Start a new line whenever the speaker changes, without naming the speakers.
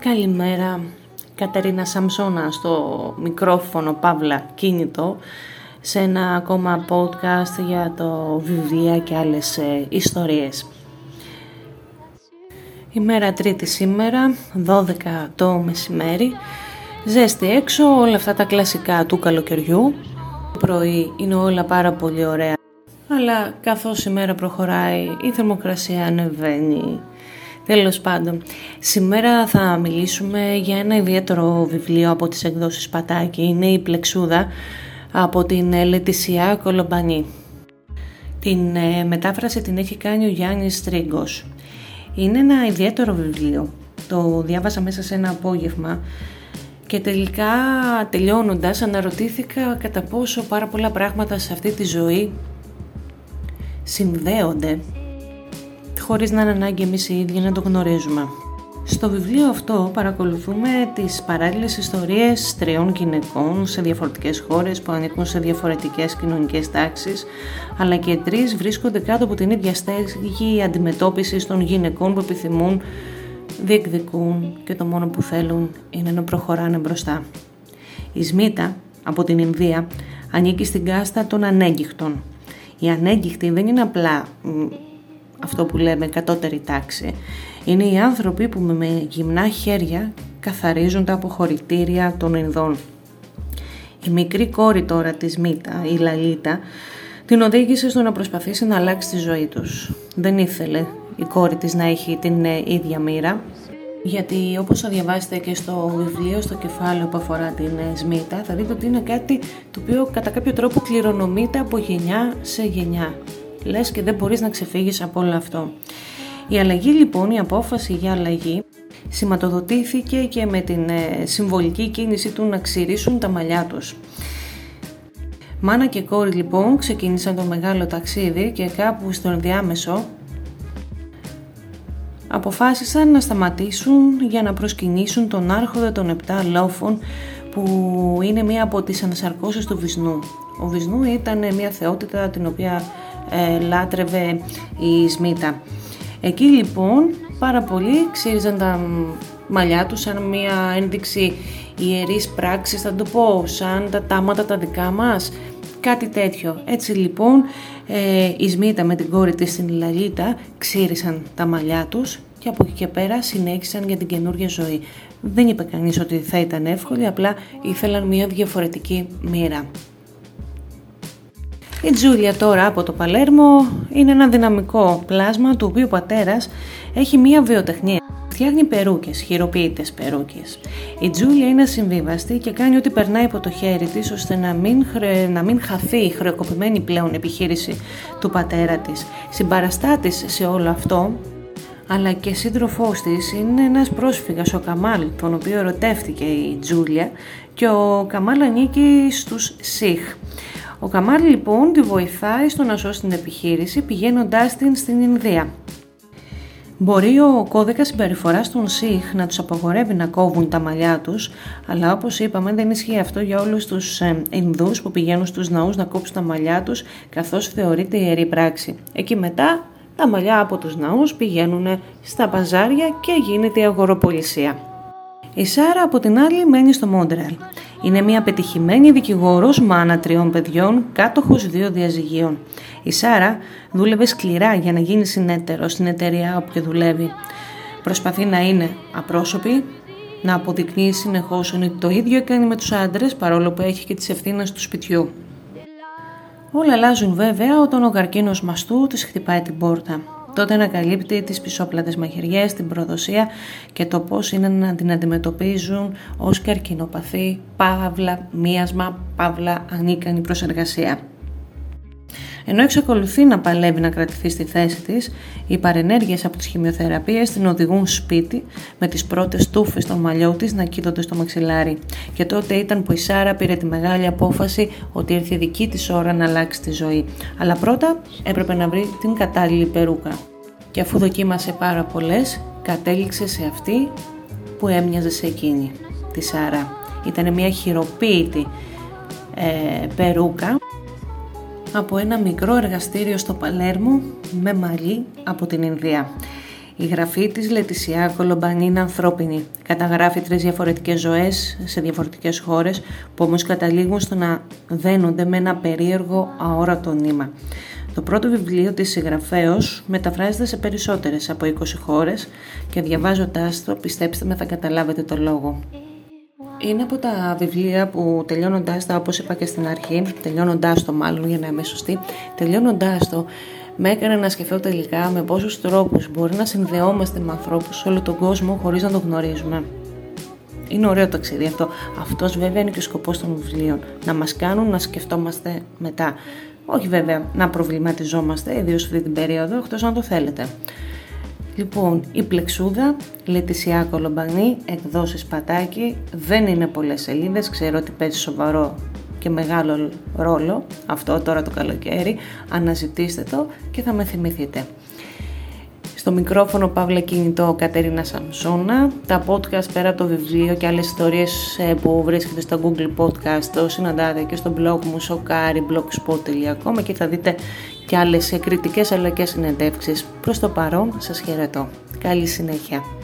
Καλημέρα, Κατερίνα Σαμσόνα στο μικρόφωνο Παύλα Κίνητο σε ένα ακόμα podcast για το βιβλία και άλλες ε, ιστορίες. Ημέρα τρίτη σήμερα, 12 το μεσημέρι, ζέστη έξω, όλα αυτά τα κλασικά του καλοκαιριού. Το πρωί είναι όλα πάρα πολύ ωραία, αλλά καθώς η μέρα προχωράει η θερμοκρασία ανεβαίνει Τέλος πάντων, σήμερα θα μιλήσουμε για ένα ιδιαίτερο βιβλίο από τις εκδόσεις Πατάκη. Είναι η Πλεξούδα από την Λετησιά Κολομπανή. Την ε, μετάφραση την έχει κάνει ο Γιάννης Στρίγκος. Είναι ένα ιδιαίτερο βιβλίο. Το διάβασα μέσα σε ένα απόγευμα και τελικά τελειώνοντας αναρωτήθηκα κατά πόσο πάρα πολλά πράγματα σε αυτή τη ζωή συνδέονται χωρίς να είναι ανάγκη εμείς οι ίδιοι να το γνωρίζουμε. Στο βιβλίο αυτό παρακολουθούμε τις παράλληλες ιστορίες τριών γυναικών σε διαφορετικές χώρες που ανήκουν σε διαφορετικές κοινωνικές τάξεις, αλλά και τρεις βρίσκονται κάτω από την ίδια στέγη αντιμετώπισης των γυναικών που επιθυμούν, διεκδικούν και το μόνο που θέλουν είναι να προχωράνε μπροστά. Η Σμίτα από την Ινδία ανήκει στην κάστα των ανέγκυχτων. Οι ανέγκυχτοι δεν είναι απλά αυτό που λέμε κατώτερη τάξη. Είναι οι άνθρωποι που με γυμνά χέρια καθαρίζουν τα αποχωρητήρια των Ινδών. Η μικρή κόρη τώρα της Μίτα, η Λαλίτα, την οδήγησε στο να προσπαθήσει να αλλάξει τη ζωή τους. Δεν ήθελε η κόρη της να έχει την ε, ίδια μοίρα, γιατί όπως θα διαβάσετε και στο βιβλίο, στο κεφάλαιο που αφορά την ε, Σμίτα, θα δείτε ότι είναι κάτι το οποίο κατά κάποιο τρόπο κληρονομείται από γενιά σε γενιά λες και δεν μπορείς να ξεφύγεις από όλο αυτό. Η αλλαγή λοιπόν, η απόφαση για αλλαγή σηματοδοτήθηκε και με την ε, συμβολική κίνηση του να ξηρίσουν τα μαλλιά τους. Μάνα και κόρη λοιπόν ξεκίνησαν το μεγάλο ταξίδι και κάπου στο ενδιάμεσο αποφάσισαν να σταματήσουν για να προσκυνήσουν τον άρχοντα των επτά λόφων που είναι μία από τις ανασαρκώσεις του Βυσνού. Ο Βυσνού ήταν μια θεότητα την οποία ε, λάτρευε η Σμίτα. Εκεί λοιπόν πάρα πολλοί ξύριζαν τα μαλλιά τους σαν μια ένδειξη ιερής πράξης, θα το πω, σαν τα τάματα τα δικά μας, κάτι τέτοιο. Έτσι λοιπόν ε, η Σμίτα με την κόρη της στην Λαλίτα ξύρισαν τα μαλλιά τους και από εκεί και πέρα συνέχισαν για την καινούργια ζωή. Δεν είπε κανείς ότι θα ήταν εύκολη, απλά ήθελαν μια διαφορετική μοίρα. Η Τζούλια τώρα από το Παλέρμο είναι ένα δυναμικό πλάσμα του οποίου ο πατέρας έχει μία βιοτεχνία. Φτιάχνει περούκες, χειροποίητες περούκες. Η Τζούλια είναι ασυμβίβαστη και κάνει ό,τι περνάει από το χέρι της ώστε να μην, να μην χαθεί η χρεοκοπημένη πλέον επιχείρηση του πατέρα της. Συμπαραστάτης σε όλο αυτό αλλά και σύντροφός της είναι ένας πρόσφυγας, ο Καμάλ, τον οποίο ερωτεύτηκε η Τζούλια και ο Καμάλ ανήκει στους Σιχ. Ο Καμάλ λοιπόν τη βοηθάει στο να σώσει την επιχείρηση πηγαίνοντάς την στην Ινδία. Μπορεί ο κώδικα συμπεριφοράς των ΣΥΧ να τους απαγορεύει να κόβουν τα μαλλιά τους, αλλά όπως είπαμε δεν ισχύει αυτό για όλους τους ε, Ινδούς που πηγαίνουν στους ναούς να κόψουν τα μαλλιά τους, καθώς θεωρείται ιερή πράξη. Εκεί μετά τα μαλλιά από τους ναούς πηγαίνουν στα παζάρια και γίνεται η αγοροπολισία. Η Σάρα από την άλλη μένει στο Μόντρεαλ. Είναι μια πετυχημένη δικηγόρος, μάνα τριών παιδιών, κάτοχος δύο διαζυγίων. Η Σάρα δούλευε σκληρά για να γίνει συνέτερο στην εταιρεία όπου δουλεύει. Προσπαθεί να είναι απρόσωπη, να αποδεικνύει συνεχώς ότι το ίδιο κάνει με τους άντρες παρόλο που έχει και τις ευθύνες του σπιτιού. Όλα αλλάζουν βέβαια όταν ο καρκίνος μαστού της χτυπάει την πόρτα. Τότε ανακαλύπτει τις πισόπλατες μαχαιριές, την προδοσία και το πώς είναι να την αντιμετωπίζουν ως καρκινοπαθή, παύλα, μίασμα, παύλα, ανίκανη προσεργασία. Ενώ εξακολουθεί να παλεύει να κρατηθεί στη θέση της, οι παρενέργειες από τις χημειοθεραπείες την οδηγούν σπίτι με τις πρώτες τούφες των μαλλιών της να κοίτονται στο μαξιλάρι. Και τότε ήταν που η Σάρα πήρε τη μεγάλη απόφαση ότι ήρθε η δική της ώρα να αλλάξει τη ζωή. Αλλά πρώτα έπρεπε να βρει την κατάλληλη περούκα. Και αφού δοκίμασε πάρα πολλές, κατέληξε σε αυτή που έμοιαζε σε εκείνη, τη Σάρα. Ήταν μια χειροποίητη ε, περούκα από ένα μικρό εργαστήριο στο Παλέρμο με μαλλί από την Ινδία. Η γραφή της Λετησιά Κολομπανή είναι ανθρώπινη. Καταγράφει τρεις διαφορετικές ζωές σε διαφορετικές χώρες που όμως καταλήγουν στο να δένονται με ένα περίεργο αόρατο νήμα. Το πρώτο βιβλίο της συγγραφέως μεταφράζεται σε περισσότερες από 20 χώρες και διαβάζοντάς το, πιστέψτε με θα καταλάβετε το λόγο. Είναι από τα βιβλία που τελειώνοντάς τα, όπως είπα και στην αρχή, τελειώνοντάς το μάλλον για να είμαι σωστή, τελειώνοντάς το με έκανε να σκεφτώ τελικά με πόσους τρόπους μπορεί να συνδεόμαστε με ανθρώπους σε όλο τον κόσμο χωρίς να το γνωρίζουμε. Είναι ωραίο ταξίδι αυτό. Αυτός βέβαια είναι και ο σκοπός των βιβλίων. Να μας κάνουν να σκεφτόμαστε μετά. Όχι βέβαια να προβληματιζόμαστε, ιδίως αυτή την περίοδο, εκτός αν το θέλετε. Λοιπόν, η πλεξούδα, Λετησιά Κολομπανή, εκδόσεις πατάκι, δεν είναι πολλές σελίδες, ξέρω ότι παίζει σοβαρό και μεγάλο ρόλο αυτό τώρα το καλοκαίρι, αναζητήστε το και θα με θυμηθείτε. Στο μικρόφωνο Παύλα Κινητό Κατερίνα Σαμσόνα. Τα podcast πέρα από το βιβλίο και άλλες ιστορίες ε, που βρίσκεται στο Google Podcast το συναντάτε και στο blog μου sokari.blogspot.com και θα δείτε και άλλες κριτικές αλλά και συνεντεύξεις. Προς το παρόν σας χαιρετώ. Καλή συνέχεια.